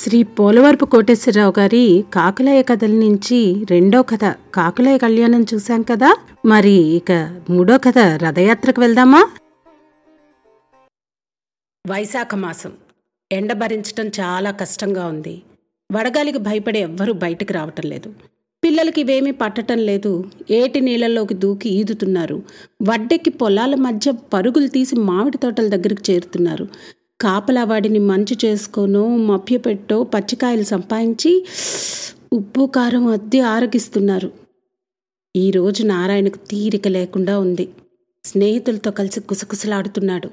శ్రీ పోలవరపు కోటేశ్వరరావు గారి కాకలయ కథల నుంచి రెండో కథ కాకలయ కళ్యాణం చూశాం కదా? మరి ఇక మూడో కథ రథయాత్రకు వెళ్దామా? వైశాఖ మాసం. ఎండ భరించటం చాలా కష్టంగా ఉంది. వడగాలికి భయపడే ఎవ్వరూ బయటకు రావటం లేదు. పిల్లలకి ఇవేమీ పట్టటం లేదు. ఏటి నీళ్ళలోకి దూకి ఈదుతున్నారు. వడ్డెక్కి పొలాల మధ్య పరుగులు తీసి మామిడి తోటల దగ్గరికి చేరుతున్నారు. కాపలావాడిని మంచి మంచు చేసుకోనో మభ్యపెట్టో పచ్చికాయలు సంపాదించి ఉప్పు కారం అద్దె ఆరగిస్తున్నారు. ఈరోజు నారాయణకు తీరిక లేకుండా ఉంది. స్నేహితులతో కలిసి కుసకుసలాడుతున్నాడు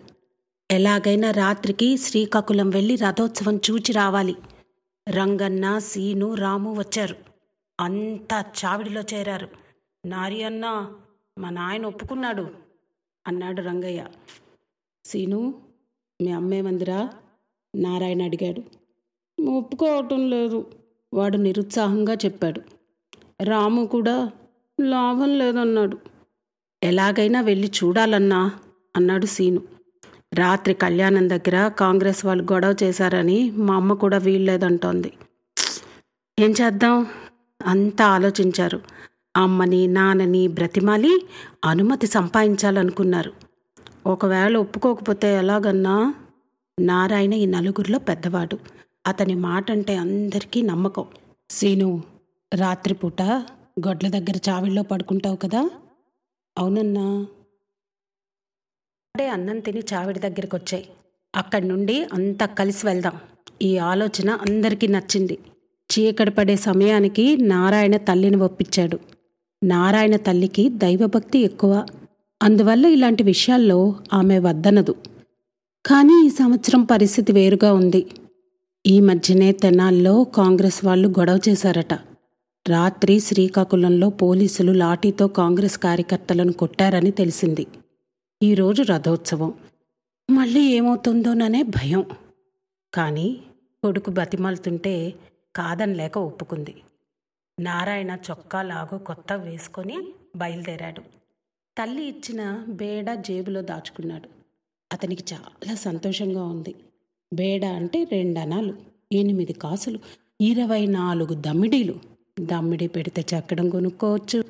ఎలాగైనా రాత్రికి శ్రీకాకుళం వెళ్ళి రథోత్సవం చూచి రావాలి. రంగన్న సీను రాము వచ్చారు. అంతా చావిడిలో చేరారు. నారి అన్న మా నాయన ఒప్పుకున్నాడు అన్నాడు రంగయ్య. సీను మీ అమ్మేమందిరా నారాయణ అడిగాడు. ఒప్పుకోవటం లేదు వాడు నిరుత్సాహంగా చెప్పాడు. రాము కూడా లాభం లేదన్నాడు. ఎలాగైనా వెళ్ళి చూడాలన్నా అన్నాడు సీను. రాత్రి కళ్యాణం దగ్గర కాంగ్రెస్ వాళ్ళు గొడవ చేశారని మా అమ్మ కూడా వీల్లేదంటోంది. ఏం చేద్దాం? అంతా ఆలోచించారు. అమ్మని నాన్నని బ్రతిమాలి అనుమతి సంపాదించాలనుకున్నారు. ఒకవేళ ఒప్పుకోకపోతే ఎలాగన్నా? నారాయణ ఈ నలుగురిలో పెద్దవాడు. అతని మాట అంటే అందరికీ నమ్మకం. సీను రాత్రిపూట గొడ్ల దగ్గర చావిల్లో పడుకుంటావు కదా? అవునన్నా. అంటే అన్నం తిని చావిడి దగ్గరికి వచ్చాయి అక్కడి నుండి అంతా కలిసి వెళ్దాం. ఈ ఆలోచన అందరికీ నచ్చింది. చీకటి పడే సమయానికి నారాయణ తల్లిని ఒప్పించాడు. నారాయణ తల్లికి దైవభక్తి ఎక్కువ. అందువల్ల ఇలాంటి విషయాల్లో ఆమె వద్దనదు. కానీ ఈ సంవత్సరం పరిస్థితి వేరుగా ఉంది. ఈ మధ్యనే తెనాల్లో కాంగ్రెస్ వాళ్ళు గొడవ చేశారట. రాత్రి శ్రీకాకుళంలో పోలీసులు లాఠీతో కాంగ్రెస్ కార్యకర్తలను కొట్టారని తెలిసింది. ఈరోజు రథోత్సవం. మళ్ళీ ఏమవుతుందోననే భయం. కానీ కొడుకు బతిమాలుతుంటే కాదనలేక ఒప్పుకుంది. నారాయణ చొక్కా లాగు కొత్త వేసుకొని బయలుదేరాడు. తల్లి ఇచ్చిన బేడ జేబులో దాచుకున్నాడు. అతనికి చాలా సంతోషంగా ఉంది. బేడ అంటే రెండనాలు ఎనిమిది కాసులు ఇరవై నాలుగు దమ్మిడీలు. దమ్మిడి పెడితే చక్కడం కొనుక్కోవచ్చు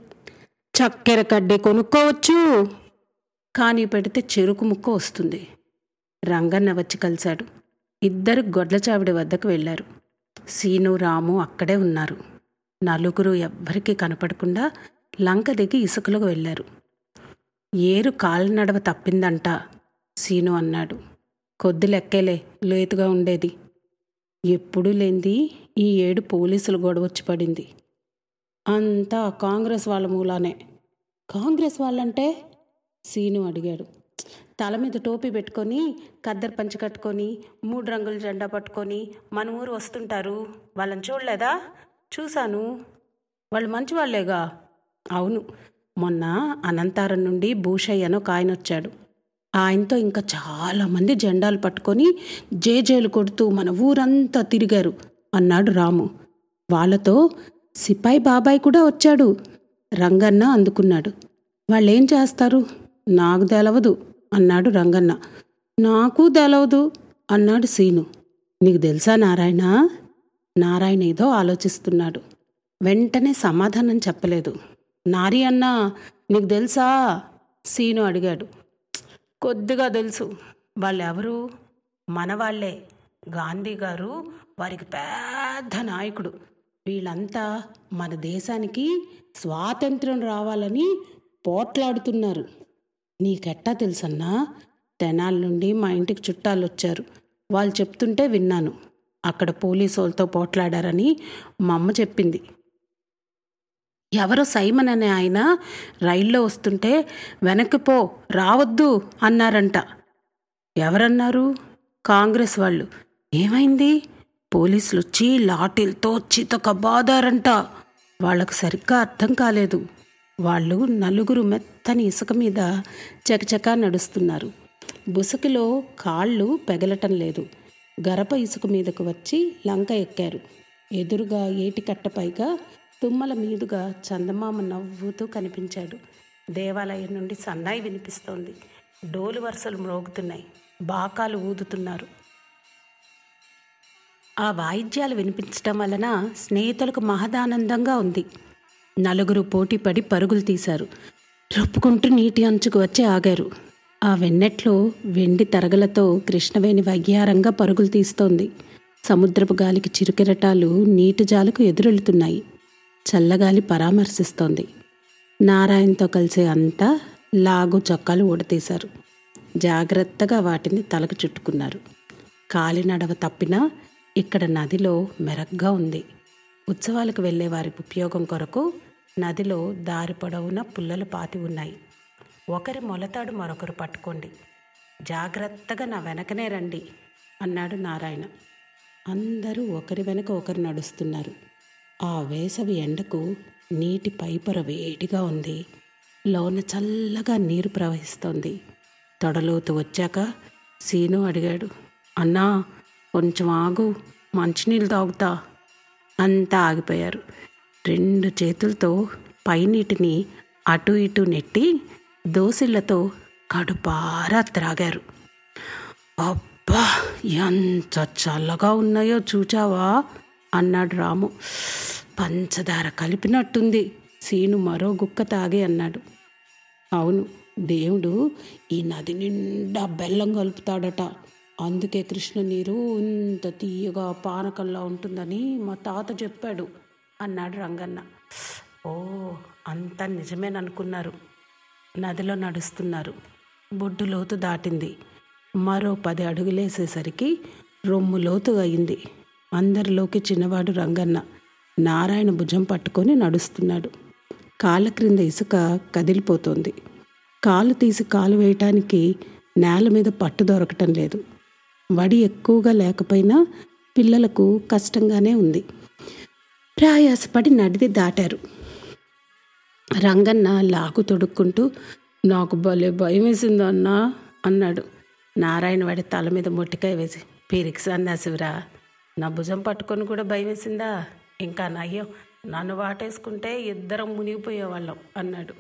చక్కెర కడ్డీ కొనుక్కోవచ్చు. కానీ పెడితే చెరుకు ముక్క వస్తుంది. రంగన్న వచ్చి కలిశాడు. ఇద్దరు గొడ్ల చావిడి వద్దకు వెళ్ళారు. సీను రాము అక్కడే ఉన్నారు. నలుగురు ఎవ్వరికీ కనపడకుండా లంక దిగి ఇసుకలకు వెళ్ళారు. ఏరు కాలినడవ తప్పిందంట సీను అన్నాడు. కొద్ది లెక్కేలే లేతుగా ఉండేది. ఎప్పుడూ లేనిది ఈ ఏడు పోలీసులు గొడవ వచ్చి పడింది. అంతా కాంగ్రెస్ వాళ్ళ మూలానే. కాంగ్రెస్ వాళ్ళంటే? సీను అడిగాడు. తల మీద టోపీ పెట్టుకొని కద్దరు పంచి కట్టుకొని మూడు రంగుల జెండా పట్టుకొని మన ఊరు వస్తుంటారు. వాళ్ళని చూడలేదా? చూశాను. వాళ్ళు మంచి వాళ్ళేగా అవును. మొన్న అనంతారం నుండి భూషయ్య అని ఒక ఆయన వచ్చాడు. ఆయనతో ఇంకా చాలామంది జెండాలు పట్టుకొని జేజేలు కొడుతూ మన ఊరంతా తిరిగారు అన్నాడు రాము. వాళ్ళతో సిపాయి బాబాయ్ కూడా వచ్చాడు రంగన్న అందుకున్నాడు. వాళ్ళేం చేస్తారు? నాకు తెలవదు అన్నాడు రంగన్న. నాకు తెలవదు అన్నాడు సీను. నీకు తెలుసా నారాయణ? నారాయణ ఏదో ఆలోచిస్తున్నాడు. వెంటనే సమాధానం చెప్పలేదు. నారి అన్న నీకు తెలుసా? సీను అడిగాడు. కొద్దిగా తెలుసు. వాళ్ళెవరు? మనవాళ్ళే. గాంధీ గారు వారికి పెద్ద నాయకుడు. వీళ్ళంతా మన దేశానికి స్వాతంత్రం రావాలని పోట్లాడుతున్నారు. నీకెట్టా తెలుసన్నా? తెనాల నుండి మా ఇంటికి చుట్టాలు వచ్చారు వాళ్ళు చెప్తుంటే విన్నాను. అక్కడ పోలీసు వాళ్ళతో పోట్లాడారని మా అమ్మ చెప్పింది. ఎవరో సైమన్ అనే ఆయన రైల్లో వస్తుంటే వెనక్కి పో రావద్దు అన్నారంట. ఎవరన్నారు? కాంగ్రెస్ వాళ్ళు. ఏమైంది? పోలీసులు వచ్చి లాఠీలతో చితకబాదారంట వాళ్ళకు సరిగ్గా అర్థం కాలేదు. వాళ్ళు నలుగురు మెత్తని ఇసుక మీద చకచకా నడుస్తున్నారు. బుసకిలో కాళ్ళు పెగలటం లేదు. గరప ఇసుక మీదకు వచ్చి లంక ఎక్కారు. ఎదురుగా ఏటికట్టపైగా తుమ్మల మీదుగా చందమామ నవ్వుతూ కనిపించాడు. దేవాలయం నుండి సన్నాయి వినిపిస్తోంది. డోలు వరుసలు మ్రోగుతున్నాయి. బాకాలు ఊదుతున్నారు. ఆ వాయిద్యాలు వినిపించటం వలన స్నేహితులకు మహదానందంగా ఉంది. నలుగురు పోటీపడి పరుగులు తీశారు. రొప్పుకుంటూ నీటి అంచుకు వచ్చి ఆగారు. ఆ వెన్నెట్లో వెండి తరగలతో కృష్ణవేణి వయ్యారంగా పరుగులు తీస్తోంది. సముద్రపు గాలికి చిరుకెరటాలు నీటి జాలకు ఎదురెళ్తున్నాయి. చల్లగాలి పరామర్శిస్తోంది. నారాయణతో కలిసి అంతా లాగు చొక్కాలు ఊడతీశారు. జాగ్రత్తగా వాటిని తలకు చుట్టుకున్నారు. కాలినడవ తప్పినా ఇక్కడ నదిలో మెరగ్గా ఉంది. ఉత్సవాలకు వెళ్ళే వారి ఉపయోగం కొరకు నదిలో దారి పొడవున పుల్లలు పాతి ఉన్నాయి. ఒకరి మొలతాడు మరొకరు పట్టుకోండి. జాగ్రత్తగా నా వెనకనే రండి అన్నాడు నారాయణ. అందరూ ఒకరి వెనక ఒకరు నడుస్తున్నారు. ఆ వేసవి ఎండకు నీటి పైపర వేడిగా ఉంది. లోన చల్లగా నీరు ప్రవహిస్తోంది. తొడలోతు వచ్చాక సీను అడిగాడు అన్నా కొంచెం ఆగు మంచినీళ్ళు తాగుతా. అంతా ఆగిపోయారు. రెండు చేతులతో పైనీటిని అటు ఇటు నెట్టి దోసిళ్ళతో కడుపారా త్రాగారు. అబ్బా ఎంత చల్లగా ఉన్నాయో చూచావా? అన్నాడు రాము. పంచదార కలిపినట్టుంది. సీను మరో గుక్క తాగి అన్నాడు. అవును దేవుడు ఈ నది నిండా బెల్లం కలుపుతాడట. అందుకే కృష్ణ నీరు ఇంత తీయగా పానకంలా ఉంటుందని మా తాత చెప్పాడు అన్నాడు రంగన్న. ఓ అంతా నిజమేననుకున్నారు. నదిలో నడుస్తున్నారు. బొడ్డు లోతు దాటింది. మరో పది అడుగులేసేసరికి రొమ్ము లోతు అయింది. అందరిలోకి చిన్నవాడు రంగన్న నారాయణ భుజం పట్టుకొని నడుస్తున్నాడు. కాళ్ళ క్రింద ఇసుక కదిలిపోతోంది. కాలు తీసి కాలు వేయటానికి నేల మీద పట్టు దొరకటం లేదు. వడి ఎక్కువగా లేకపోయినా పిల్లలకు కష్టంగానే ఉంది. ప్రయాసపడి నడిది దాటారు. రంగన్న లాగు తొడుక్కుంటూ నాకు భలే భయం వేసింది అన్నా అన్నాడు. నారాయణ వాడి తల మీద మొట్టికాయ వేసి పీరికి సన్నాసివిరా. నా భుజం పట్టుకొని కూడా భయం వేసిందా ఇంకా నయ్యం నన్ను వాటేసుకుంటే ఇద్దరం మునిగిపోయేవాళ్ళం అన్నాడు.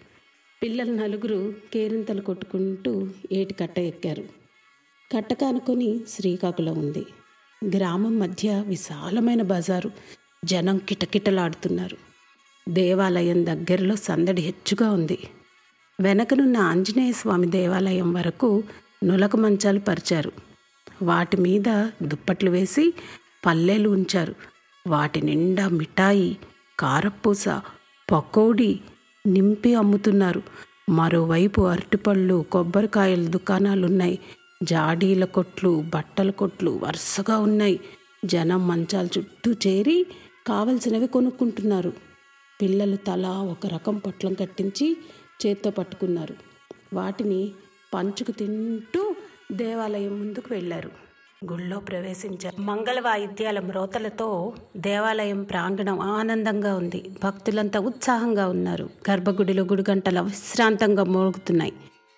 పిల్లలు నలుగురు కేరింతలు కొట్టుకుంటూ ఏటి కట్ట ఎక్కారు. కట్ట కానుకొని శ్రీకాకుళం ఉంది. గ్రామం మధ్య విశాలమైన బజారు. జనం కిటకిటలాడుతున్నారు. దేవాలయం దగ్గరలో సందడి హెచ్చుగా ఉంది. వెనకనున్న ఆంజనేయ స్వామి దేవాలయం వరకు నులక మంచాలు పరిచారు. వాటి మీద దుప్పట్లు వేసి పల్లెలు ఉంచారు. వాటి నిండా మిఠాయి కారపూస పకోడీ నింపి అమ్ముతున్నారు. మరోవైపు అరటిపళ్ళు కొబ్బరికాయల దుకాణాలున్నాయి. జాడీల కొట్లు బట్టల కొట్లు వరుసగా ఉన్నాయి. జనం మంచాల చుట్టూ చేరి కావలసినవి కొనుక్కుంటున్నారు. పిల్లలు తల ఒక రకం పొట్లం కట్టించి చేత్తో పట్టుకున్నారు. వాటిని పంచుకు తింటూ దేవాలయం ముందుకు వెళ్ళారు. గుళ్ళో ప్రవేశించారు మంగళ వాయిద్యాల మ్రోతలతో దేవాలయం ప్రాంగణం ఆనందంగా ఉంది. భక్తులంతా ఉత్సాహంగా ఉన్నారు. గర్భగుడిలో గుడిగంటల విశ్రాంతంగా మోగుతున్నాయి.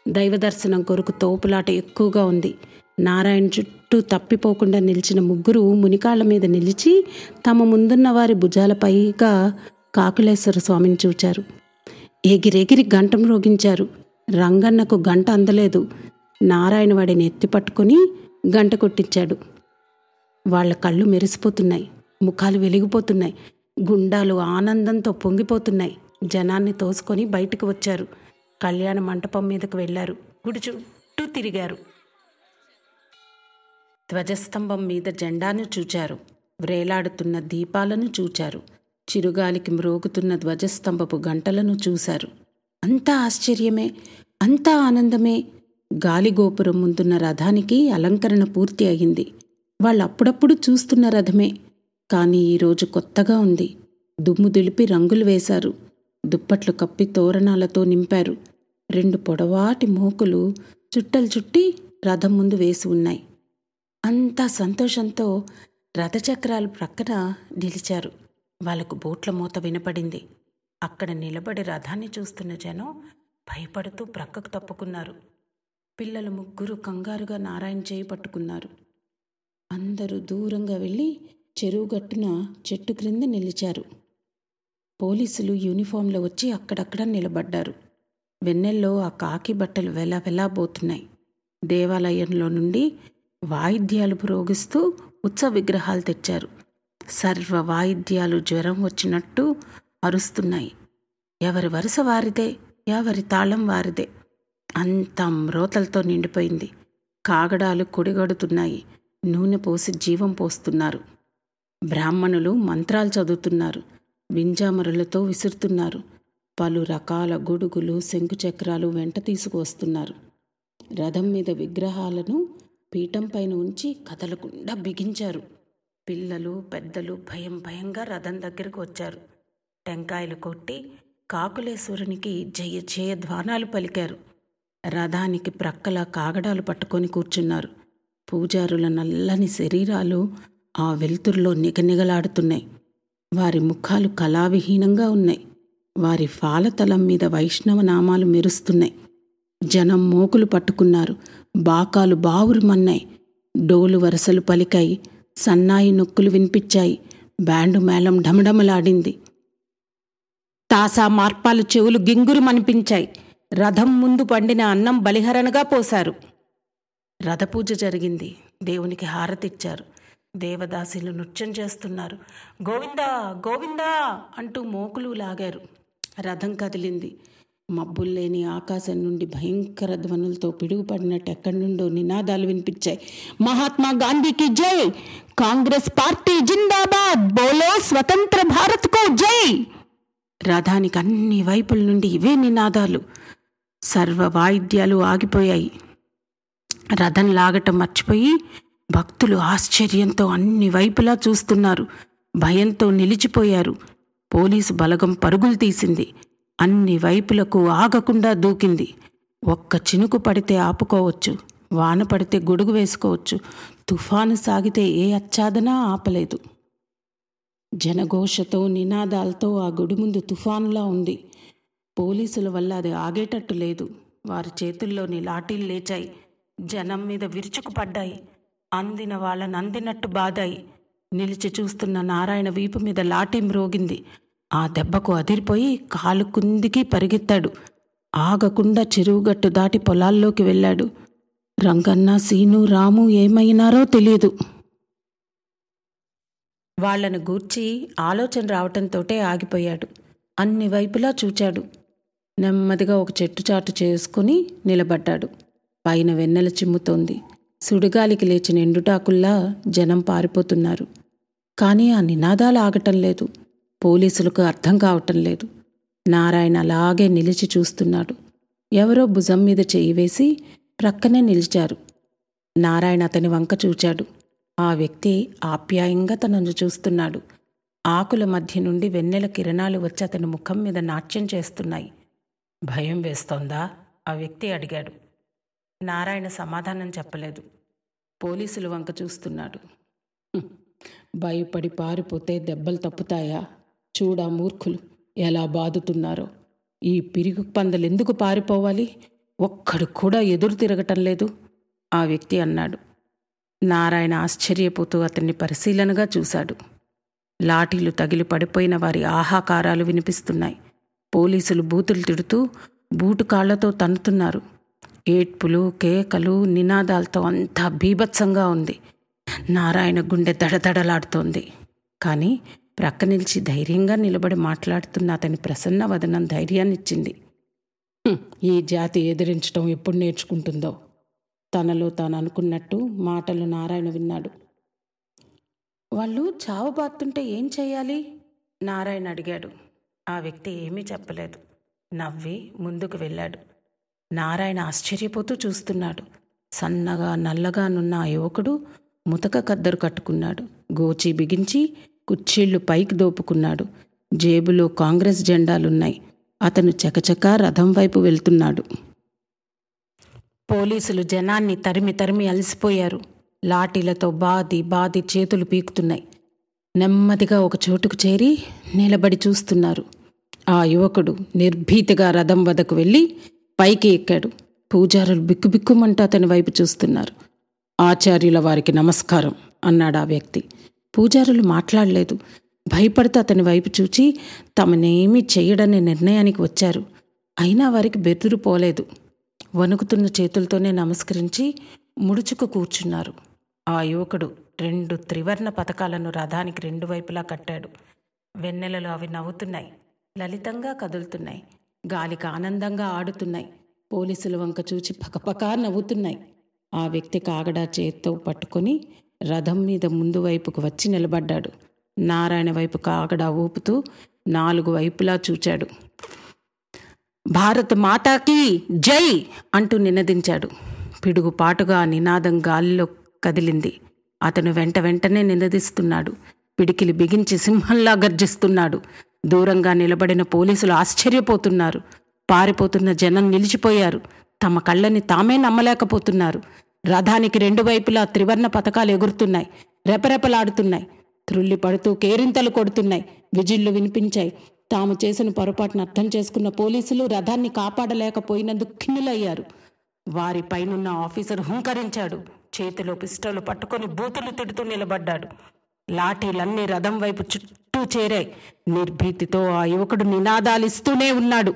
దైవ దర్శనం కొరకు తోపులాట ఎక్కువగా ఉంది. నారాయణ చుట్టూ తప్పిపోకుండా నిలిచిన ముగ్గురు మునికాళ్ళ మీద నిలిచి తమ ముందున్న వారి భుజాలపైగా కాకులేశ్వర స్వామిని చూచారు. ఎగిరెగిరి గంట మ్రోగించారు రంగన్నకు గంట అందలేదు. నారాయణవాడిని ఎత్తి పట్టుకుని గంట కొట్టించాడు. వాళ్ళ కళ్ళు మెరిసిపోతున్నాయి. ముఖాలు వెలిగిపోతున్నాయి. గుండాలు ఆనందంతో పొంగిపోతున్నాయి. జనాన్ని తోసుకొని బయటకు వచ్చారు. కళ్యాణ మంటపం మీదకు వెళ్ళారు. గుడి చుట్టూ తిరిగారు. ధ్వజస్తంభం మీద జెండాను చూచారు. వ్రేలాడుతున్న దీపాలను చూచారు. చిరుగాలికి మ్రోగుతున్న ధ్వజస్తంభపు గంటలను చూశారు. అంతా ఆశ్చర్యమే అంతా ఆనందమే. గాలిగోపురం ముందున్న రథానికి అలంకరణ పూర్తి అయింది. వాళ్ళు అప్పుడప్పుడు చూస్తున్న రథమే. కానీ ఈరోజు కొత్తగా ఉంది. దుమ్ము దులిపి రంగులు వేశారు. దుప్పట్లు కప్పి తోరణాలతో నింపారు. రెండు పొడవాటి మోకులు చుట్టలు చుట్టి రథం ముందు వేసి ఉన్నాయి. అంతా సంతోషంతో రథచక్రాలు ప్రక్కన నిలిచారు. వాళ్ళకు బోట్ల మూత వినపడింది. అక్కడ నిలబడి రథాన్ని చూస్తున్న జనం భయపడుతూ ప్రక్కకు తప్పుకున్నారు. పిల్లలు ముగ్గురు కంగారుగా నారాయణ చేయి పట్టుకున్నారు. అందరూ దూరంగా వెళ్ళి చెరువు గట్టున చెట్టు క్రింద నిలిచారు. పోలీసులు యూనిఫామ్లో వచ్చి అక్కడక్కడ నిలబడ్డారు. వెన్నెల్లో ఆ కాకి బట్టలు వెల వెలా పోతున్నాయి. దేవాలయంలో నుండి వాయిద్యాలు పురోగిస్తూ ఉత్సవ విగ్రహాలు తెచ్చారు. సర్వ వాయిద్యాలు జ్వరం వచ్చినట్టు అరుస్తున్నాయి. ఎవరి వరుస వారిదే ఎవరి తాళం వారిదే. అంత మ్రోతలతో నిండిపోయింది. కాగడాలు కొడిగడుతున్నాయి. నూనె పోసి జీవం పోస్తున్నారు. బ్రాహ్మణులు మంత్రాలు చదువుతున్నారు. వింజామరులతో విసురుతున్నారు. పలు రకాల గొడుగులు శంకుచక్రాలు వెంట తీసుకువస్తున్నారు. రథం మీద విగ్రహాలను పీఠం పైన ఉంచి కదలకుండా బిగించారు. పిల్లలు పెద్దలు భయం భయంగా రథం దగ్గరకు వచ్చారు. టెంకాయలు కొట్టి కాకులేశ్వరునికి జయ జయ ధ్వానాలు పలికారు. రథానికి ప్రక్కల కాగడాలు పట్టుకొని కూర్చున్నారు. పూజారుల నల్లని శరీరాలు ఆ వెలుతురులో నిగనిగలాడుతున్నాయి. వారి ముఖాలు కళావిహీనంగా ఉన్నాయి. వారి ఫాలతలం మీద వైష్ణవ నామాలు మెరుస్తున్నాయి. జనం మోకులు పట్టుకున్నారు. బాకాలు బావురుమన్నాయి. డోలు వరసలు పలికాయి. సన్నాయి నొక్కులు వినిపించాయి. బ్యాండు మేళం ఢమఢమలాడింది. తాసా మార్పాలు చెవులు గింగురుమనిపించాయి. రథం ముందు పండిన అన్నం బలిహరణగా పోశారు. రథపూజ జరిగింది. దేవునికి హారతిచ్చారు. దేవదాసిలు నృత్యం చేస్తున్నారు. గోవిందా గోవిందా అంటూ మోకులు లాగారు. రథం కదిలింది. మబ్బుల్లేని ఆకాశం నుండి భయంకర ధ్వనులతో పిడుగుపడినట్టు ఎక్కడి నుండో నినాదాలు వినిపించాయి. మహాత్మా గాంధీకి జై! కాంగ్రెస్ పార్టీ జిందాబాద్! బోలో స్వతంత్ర భారత్కు జై! రథానికి అన్ని వైపుల నుండి ఇవే నినాదాలు. సర్వ వాయిద్యాలు ఆగిపోయాయి. రథం లాగటం మర్చిపోయి భక్తులు ఆశ్చర్యంతో అన్ని వైపులా చూస్తున్నారు. భయంతో నిలిచిపోయారు. పోలీసు బలగం పరుగులు తీసింది. అన్ని వైపులకు ఆగకుండా దూకింది. ఒక్క చినుకు పడితే ఆపుకోవచ్చు. వాన పడితే గొడుగు వేసుకోవచ్చు. తుఫాను సాగితే ఏ అచ్చాదనా ఆపలేదు. జనఘోషతో నినాదాలతో ఆ గుడి ముందు తుఫానులా ఉంది. పోలీసుల వల్ల అది ఆగేటట్టు లేదు. వారి చేతుల్లోని లాఠీలు లేచాయి. జనం మీద విరుచుకుపడ్డాయి అందిన వాళ్ళని అందినట్టు బాధాయి నిలిచి చూస్తున్న నారాయణ వీపు మీద లాఠీ మ్రోగింది. ఆ దెబ్బకు అదిరిపోయి కాలు కుందికి పరిగెత్తాడు. ఆగకుండా చెరువుగట్టు దాటి పొలాల్లోకి వెళ్ళాడు. రంగన్న సీను రాము ఏమైనారో తెలియదు. వాళ్ళను గూర్చి ఆలోచన రావటంతోటే ఆగిపోయాడు. అన్ని వైపులా చూచాడు. నెమ్మదిగా ఒక చెట్టు చాటు చేసుకుని నిలబడ్డాడు. పైన వెన్నెల చిమ్ముతోంది. సుడిగాలికి లేచిన ఎండుటాకుల్లా జనం పారిపోతున్నారు. కానీ ఆ నినాదాలు ఆగటం లేదు. పోలీసులకు అర్థం కావటం లేదు. నారాయణ అలాగే నిలిచి చూస్తున్నాడు. ఎవరో భుజం మీద చేయి వేసి ప్రక్కనే నిలిచారు. నారాయణ అతని వంక చూచాడు. ఆ వ్యక్తి ఆప్యాయంగా తనను చూస్తున్నాడు. ఆకుల మధ్య నుండి వెన్నెల కిరణాలు వచ్చి అతని ముఖం మీద నాట్యం చేస్తున్నాయి. భయం వేస్తోందా? ఆ వ్యక్తి అడిగాడు. నారాయణ సమాధానం చెప్పలేదు. పోలీసులు వంక చూస్తున్నాడు. భయపడి పారిపోతే దెబ్బలు తప్పుతాయా? చూడా మూర్ఖులు ఎలా బాదుతున్నారో? ఈ పిరుగు పందలు ఎందుకు పారిపోవాలి? ఒక్కడు కూడా ఎదురు తిరగటం లేదు. ఆ వ్యక్తి అన్నాడు. నారాయణ ఆశ్చర్యపోతూ అతన్ని పరిశీలనగా చూశాడు. లాఠీలు తగిలి పడిపోయిన వారి ఆహాకారాలు వినిపిస్తున్నాయి. పోలీసులు బూతులు తిడుతూ బూటు కాళ్ళతో తన్నుతున్నారు. ఏడ్పులు కేకలు నినాదాలతో అంతా బీభత్సంగా ఉంది. నారాయణ గుండె దడదడలాడుతోంది. కానీ ప్రక్క నిలిచి ధైర్యంగా నిలబడి మాట్లాడుతున్న అతని ప్రసన్న వదనం ధైర్యాన్నిచ్చింది. ఈ జాతి ఎదిరించడం ఎప్పుడు నేర్చుకుంటుందో? తనలో తాను అనుకున్నట్టు మాటలు నారాయణ విన్నాడు. వాళ్ళు చావబాతుంటే ఏం చేయాలి? నారాయణ అడిగాడు. ఆ వ్యక్తి ఏమీ చెప్పలేదు. నవ్వి ముందుకు వెళ్ళాడు. నారాయణ ఆశ్చర్యపోతూ చూస్తున్నాడు. సన్నగా నల్లగా నున్న ఆ యువకుడు ముతక కద్దరు కట్టుకున్నాడు. గోచి బిగించి కుర్చీళ్ళు పైకి దోపుకున్నాడు. జేబులో కాంగ్రెస్ జెండాలున్నాయి. అతను చకచక రథం వైపు వెళ్తున్నాడు. పోలీసులు జనాన్ని తరిమి తరిమి అలసిపోయారు. లాఠీలతో బాది బాది చేతులు పీకుతున్నాయి. నెమ్మదిగా ఒక చోటుకు చేరి నిలబడి చూస్తున్నారు. ఆ యువకుడు నిర్భీతిగా రథం వద్దకు వెళ్ళి పైకి ఎక్కాడు. పూజారులు బిక్కుబిక్కుమంటూ అతని వైపు చూస్తున్నారు. ఆచార్యుల వారికి నమస్కారం అన్నాడు ఆ వ్యక్తి. పూజారులు మాట్లాడలేదు. భయపడుతూ అతని వైపు చూచి తమనేమీ చేయడనే నిర్ణయానికి వచ్చారు. అయినా వారికి బెదురు పోలేదు. వణుకుతున్న చేతులతోనే నమస్కరించి ముడుచుకు కూర్చున్నారు. ఆ యువకుడు రెండు త్రివర్ణ పథకాలను రథానికి రెండు వైపులా కట్టాడు. వెన్నెలలో అవి నవ్వుతున్నాయి. లలితంగా కదులుతున్నాయి. గాలికి ఆనందంగా ఆడుతున్నాయి. పోలీసుల వంక చూచి పకపకా నవ్వుతున్నాయి. ఆ వ్యక్తి కాగడా చేత్తో పట్టుకొని రథం మీద ముందు వైపుకు వచ్చి నిలబడ్డాడు. నారాయణ వైపు కాగడా ఊపుతూ నాలుగు వైపులా చూచాడు. భారత్ మాతాకి జై! అంటూ నినదించాడు. పిడుగుపాటుగా నినాదం గాలిలో కదిలింది. అతను వెంట వెంటనే నినదిస్తున్నాడు. పిడికిలి బిగించి సింహంలా గర్జిస్తున్నాడు. దూరంగా నిలబడిన పోలీసులు ఆశ్చర్యపోతున్నారు. పారిపోతున్న జనం నిలిచిపోయారు. తమ కళ్ళని తామే నమ్మలేకపోతున్నారు. రథానికి రెండు వైపులా త్రివర్ణ పథకాలు ఎగురుతున్నాయి. రెపరెపలాడుతున్నాయి. త్రుళ్ళి పడుతూ కేరింతలు కొడుతున్నాయి. విజిల్లు వినిపించాయి. తాము చేసిన పొరపాటును అర్థం చేసుకున్న పోలీసులు రథాన్ని కాపాడలేకపోయినందుకు ఖిన్నులయ్యారు. వారి పైనున్న ఆఫీసర్ హుంకరించాడు. చేతిలో పిస్టోలు పట్టుకొని బూతులు తిడుతూ నిలబడ్డాడు. లాఠీలన్నీ రథం వైపు చుట్టూ చేరాయి. నిర్భీతితో ఆ యువకుడు నినాదాలిస్తూనే ఉన్నాడు.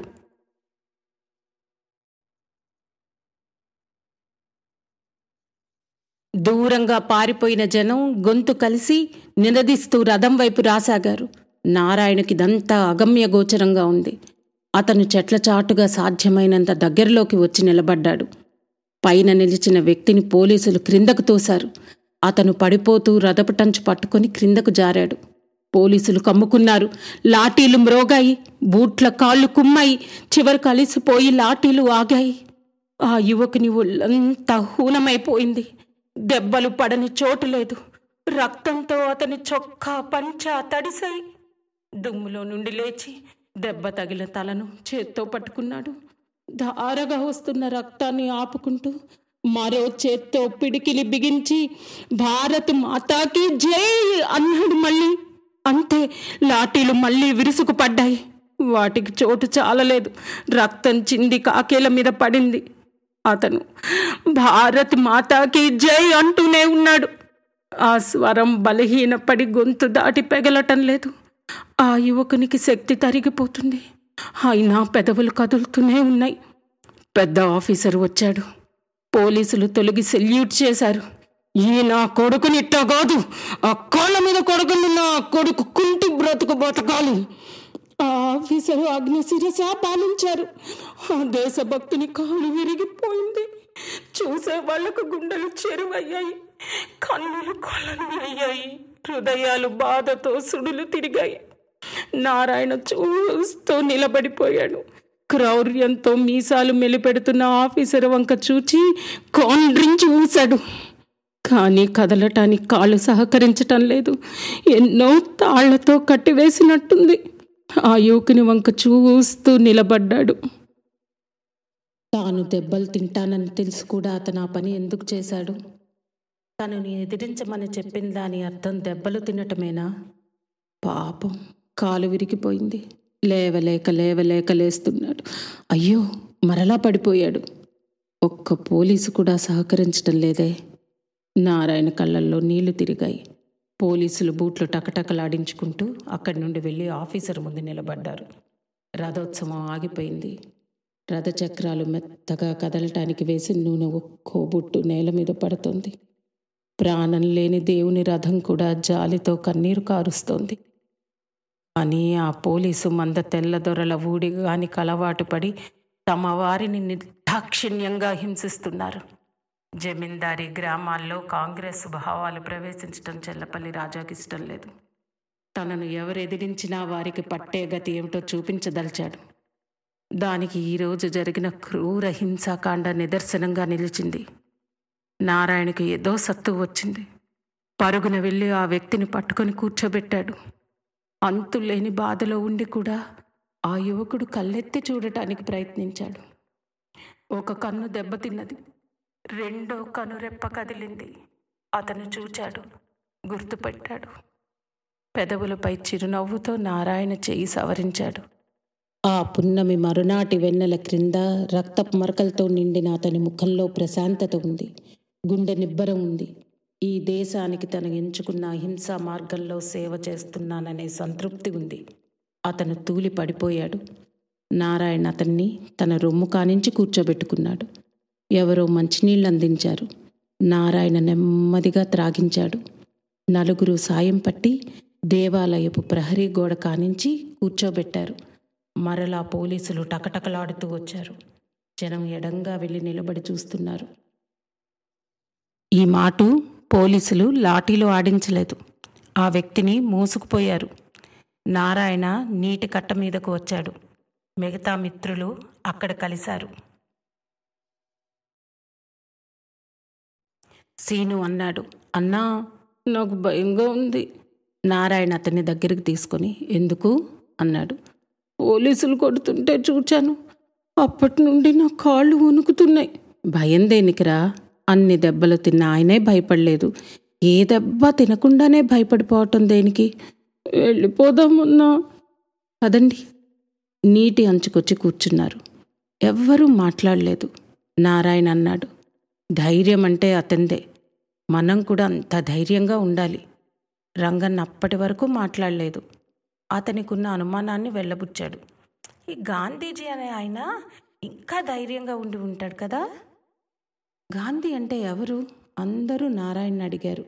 దూరంగా పారిపోయిన జనం గొంతు కలిసి నినదిస్తూ రథం వైపు రాసాగారు. నారాయణకిదంతా అగమ్య గోచరంగా ఉంది. అతను చెట్ల చాటుగా సాధ్యమైనంత దగ్గరలోకి వచ్చి నిలబడ్డాడు. పైన నిలిచిన వ్యక్తిని పోలీసులు క్రిందకు తోశారు. అతను పడిపోతూ రథపటంచు పట్టుకొని క్రిందకు జారాడు. పోలీసులు కమ్ముకున్నారు. లాఠీలు మ్రోగాయి బూట్ల కాళ్ళు కుమ్మాయి చివరి కలిసిపోయి లాఠీలు ఆగాయి. ఆ యువకుని ఒళ్ళంతా హూనమైపోయింది. దెబ్బలు పడని చోటు లేదు. రక్తంతో అతని చొక్కా పంచా తడిసాయి దుమ్ములో నుండి లేచి దెబ్బ తగిలిన తలను చేత్తో పట్టుకున్నాడు. ధారగా వస్తున్న రక్తాన్ని ఆపుకుంటూ మరో చేత్తో పిడికిలి బిగించి భారత్ మాతాకి జై! అన్నాడు మళ్ళీ. అంతే లాఠీలు మళ్ళీ విరుసుకు పడ్డాయి వాటికి చోటు చాలలేదు. రక్తం చింది కాకేల మీద పడింది. అతను భారత్ మాతాకి జై అంటూనే ఉన్నాడు. ఆ స్వరం బలహీనపడి గొంతు దాటి పెగలటం లేదు. ఆ యువకునికి శక్తి తరిగిపోతుంది. అయినా పెదవులు కదులుతూనే ఉన్నాయి. పెద్ద ఆఫీసర్ వచ్చాడు. పోలీసులు తొలగి సెల్యూట్ చేశారు. ఈ నా కొడుకుని ఇట్టా కాదు ఆ కోళ్ళ మీద కొడుకుని నా కొడుకు కుంటి బ్రతుకు బతకాలి. ఆ ఆఫీసరు అగ్నిశిరస పాలించారు. ఆ దేశభక్తుని కాలు విరిగిపోయింది. చూసే వాళ్ళకు గుండెలు చెరువయ్యాయి కన్నులు కొలను అయ్యాయి హృదయాలు బాధతో సుడులు తిరిగాయి. నారాయణ చూస్తూ నిలబడిపోయాడు. క్రౌర్యంతో మీసాలు మెలిపెడుతున్న ఆఫీసర్ వంక చూచి కాండ్రించి ఊశాడు. కానీ కదలటానికి కాళ్ళు సహకరించటం లేదు. ఎన్నో తాళ్ళతో కట్టివేసినట్టుంది. ఆ యువకుని వంక చూస్తూ నిలబడ్డాడు. తాను దెబ్బలు తింటానని తెలిసి కూడా అతను ఆ పని ఎందుకు చేశాడు? తనని ఎదిరించమని చెప్పిన దాని అర్థం దెబ్బలు తినటమేనా? పాపం కాలు విరిగిపోయింది. లేవలేక లేవలేక లేస్తున్నాడు. అయ్యో మరలా పడిపోయాడు. ఒక్క పోలీసు కూడా సహకరించటం లేదే. నారాయణ కళ్ళల్లో నీళ్ళు తిరిగాయి. పోలీసులు బూట్లు టకటకలాడించుకుంటూ అక్కడి నుండి వెళ్ళి ఆఫీసర్ ముందు నిలబడ్డారు. రథోత్సవం ఆగిపోయింది. రథచక్రాలు మెత్తగా కదలటానికి వేసి నూనె ఒక్కో బుట్టు నేల మీద పడుతుంది. ప్రాణం లేని దేవుని రథం కూడా జాలితో కన్నీరు కారుస్తోంది. కానీ ఆ పోలీసు మంద తెల్లదొరల ఊడిగానికి అలవాటు పడి తమ వారిని నిర్దాక్షిణ్యంగా హింసిస్తున్నారు. జమీందారీ గ్రామాల్లో కాంగ్రెస్ భావాలు ప్రవేశించడం చెల్లపల్లి రాజాకి ఇష్టం లేదు. తనను ఎవరు ఎదిరించినా వారికి పట్టే గతి ఏమిటో చూపించదలిచాడు. దానికి ఈరోజు జరిగిన క్రూర హింసాకాండ నిదర్శనంగా నిలిచింది. నారాయణకి ఏదో సత్తు వచ్చింది. పరుగున వెళ్ళి ఆ వ్యక్తిని పట్టుకొని కూర్చోబెట్టాడు. అంతులేని బాధలో ఉండి కూడా ఆ యువకుడు కళ్ళెత్తి చూడటానికి ప్రయత్నించాడు. ఒక కన్ను దెబ్బతిన్నది. రెండో కనురెప్ప కదిలింది. అతను చూచాడు గుర్తుపెట్టాడు. పెదవులపై చిరునవ్వుతో నారాయణ చేయి సవరించాడు. ఆ పున్నమి మరునాటి వెన్నెల క్రింద రక్తపు మరకలతో నిండిన అతని ముఖంలో ప్రశాంతత ఉంది గుండె నిబ్బరం ఉంది. ఈ దేశానికి తను ఎంచుకున్న అహింసా మార్గంలో సేవ చేస్తున్నాననే సంతృప్తి ఉంది. అతను తూలి పడిపోయాడు నారాయణ అతన్ని తన రొమ్ము కానించి కూర్చోబెట్టుకున్నాడు. ఎవరో మంచినీళ్ళు అందించారు. నారాయణ నెమ్మదిగా త్రాగించాడు. నలుగురు సాయం పట్టి దేవాలయపు ప్రహరీ గోడ కానించి కూర్చోబెట్టారు. మరలా పోలీసులు టకటకలాడుతూ వచ్చారు. జనం ఎడంగా వెళ్ళి నిలబడి చూస్తున్నారు. ఈ మాటు పోలీసులు లాఠీలు ఆడించలేదు. ఆ వ్యక్తిని మోసుకుపోయారు. నారాయణ నీటి కట్ట మీదకు వచ్చాడు. మిగతా మిత్రులు అక్కడ కలిశారు. సీను అన్నాడు. అన్నా నాకు భయంగా ఉంది. నారాయణ అతన్ని దగ్గరికి తీసుకొని ఎందుకు? అన్నాడు. పోలీసులు కొడుతుంటే చూచాను. అప్పటి నుండి నా కాళ్ళు వణుకుతున్నాయి. భయం దేనికిరా? అన్ని దెబ్బలు తిన్న ఆయనే భయపడలేదు. ఏ దెబ్బ తినకుండానే భయపడిపోవటం దేనికి? వెళ్ళిపోదామన్నా పదండి. నీటి అంచుకొచ్చి కూర్చున్నారు. ఎవ్వరూ మాట్లాడలేదు. నారాయణ అన్నాడు. ధైర్యం అంటే అతందే మనం కూడా అంత ధైర్యంగా ఉండాలి. రంగన్న అప్పటి వరకు మాట్లాడలేదు. అతనికున్న అనుమానాన్ని వెళ్ళబుచ్చాడు. ఈ గాంధీజీ అనే ఆయన ఇంకా ధైర్యంగా ఉండి ఉంటాడు కదా? గాంధీ అంటే ఎవరు? అందరూ నారాయణ అడిగారు.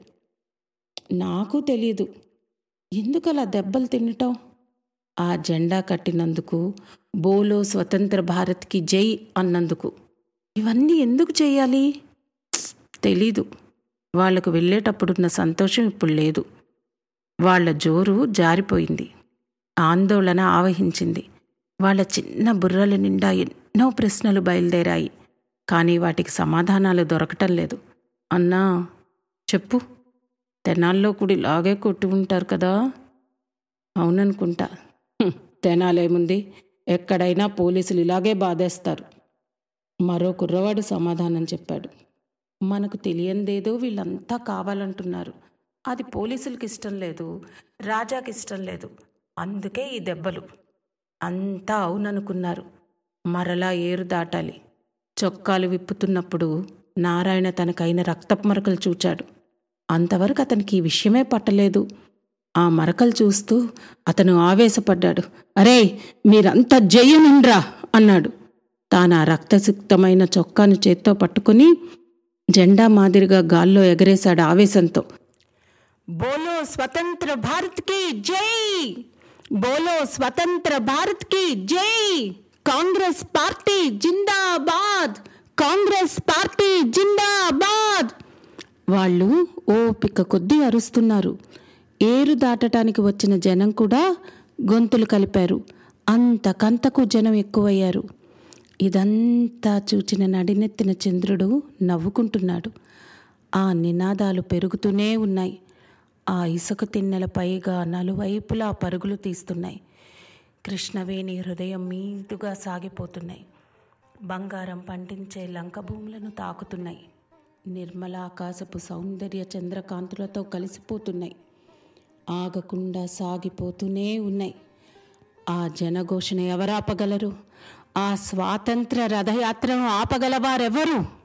నాకు తెలియదు ఎందుకు అలా దెబ్బలు తినటం? ఆ జెండా కట్టినందుకు బోలో స్వతంత్ర భారత్కి జై అన్నందుకు. ఇవన్నీ ఎందుకు చేయాలి? తెలీదు. వాళ్ళకు వెళ్ళేటప్పుడున్న సంతోషం ఇప్పుడు లేదు. వాళ్ళ జోరు జారిపోయింది. ఆందోళన ఆవహించింది. వాళ్ళ చిన్న బుర్రల నిండా ఎన్నో ప్రశ్నలు బయలుదేరాయి. కానీ వాటికి సమాధానాలు దొరకటం లేదు. అన్నా చెప్పు. తెనాల్లో కూడా ఇలాగే కొట్టి ఉంటారు కదా? అవుననుకుంటా. తెనాలేముంది? ఎక్కడైనా పోలీసులు ఇలాగే బాధేస్తారు. మరో కుర్రవాడు సమాధానం చెప్పాడు. మనకు తెలియందేదో వీళ్ళంతా కావాలంటున్నారు. అది పోలీసులకి ఇష్టం లేదు రాజాకి ఇష్టం లేదు. అందుకే ఈ దెబ్బలు. అంతా అవుననుకున్నారు. మరలా ఏరు దాటాలి. చొక్కాలు విప్పుతున్నప్పుడు నారాయణ తనకైన రక్తపు మరకలు చూచాడు. అంతవరకు అతనికి ఈ విషయమే పట్టలేదు. ఆ మరకలు చూస్తూ అతను ఆవేశపడ్డాడు. అరే మీరంతా జయ్యనుండ్రా అన్నాడు. తాను ఆ రక్తసిక్తమైన చొక్కాను చేత్తో పట్టుకుని జెండా మాదిరిగా గాల్లో ఎగరేశాడు ఆవేశంతో. బోలో స్వతంత్ర భారత్కి జై! బోలో స్వతంత్ర భారత్కి జై! కాంగ్రెస్ పార్టీ జిందాబాద్! కాంగ్రెస్ పార్టీ జిందాబాద్! వాళ్ళు ఓపిక కొద్దీ అరుస్తున్నారు. ఏరు దాటటానికి వచ్చిన జనం కూడా గొంతులు కలిపారు. అంతకంతకు జనం ఎక్కువయ్యారు. ఇదంతా చూచిన నడినెత్తిన చంద్రుడు నవ్వుకుంటున్నాడు. ఆ నినాదాలు పెరుగుతూనే ఉన్నాయి. ఆ ఇసుక తిన్నెల పైగా నలువైపులా పరుగులు తీస్తున్నాయి. కృష్ణవేణి హృదయం మీదుగా సాగిపోతున్నాయి. బంగారం పండించే లంక భూములను తాకుతున్నాయి. నిర్మల ఆకాశపు సౌందర్య చంద్రకాంతులతో కలిసిపోతున్నాయి. ఆగకుండా సాగిపోతూనే ఉన్నాయి. ఆ జనఘోషణ ఎవరాపగలరు ఆ స్వాతంత్ర రథయాత్రను ఆపగలవారెవరు?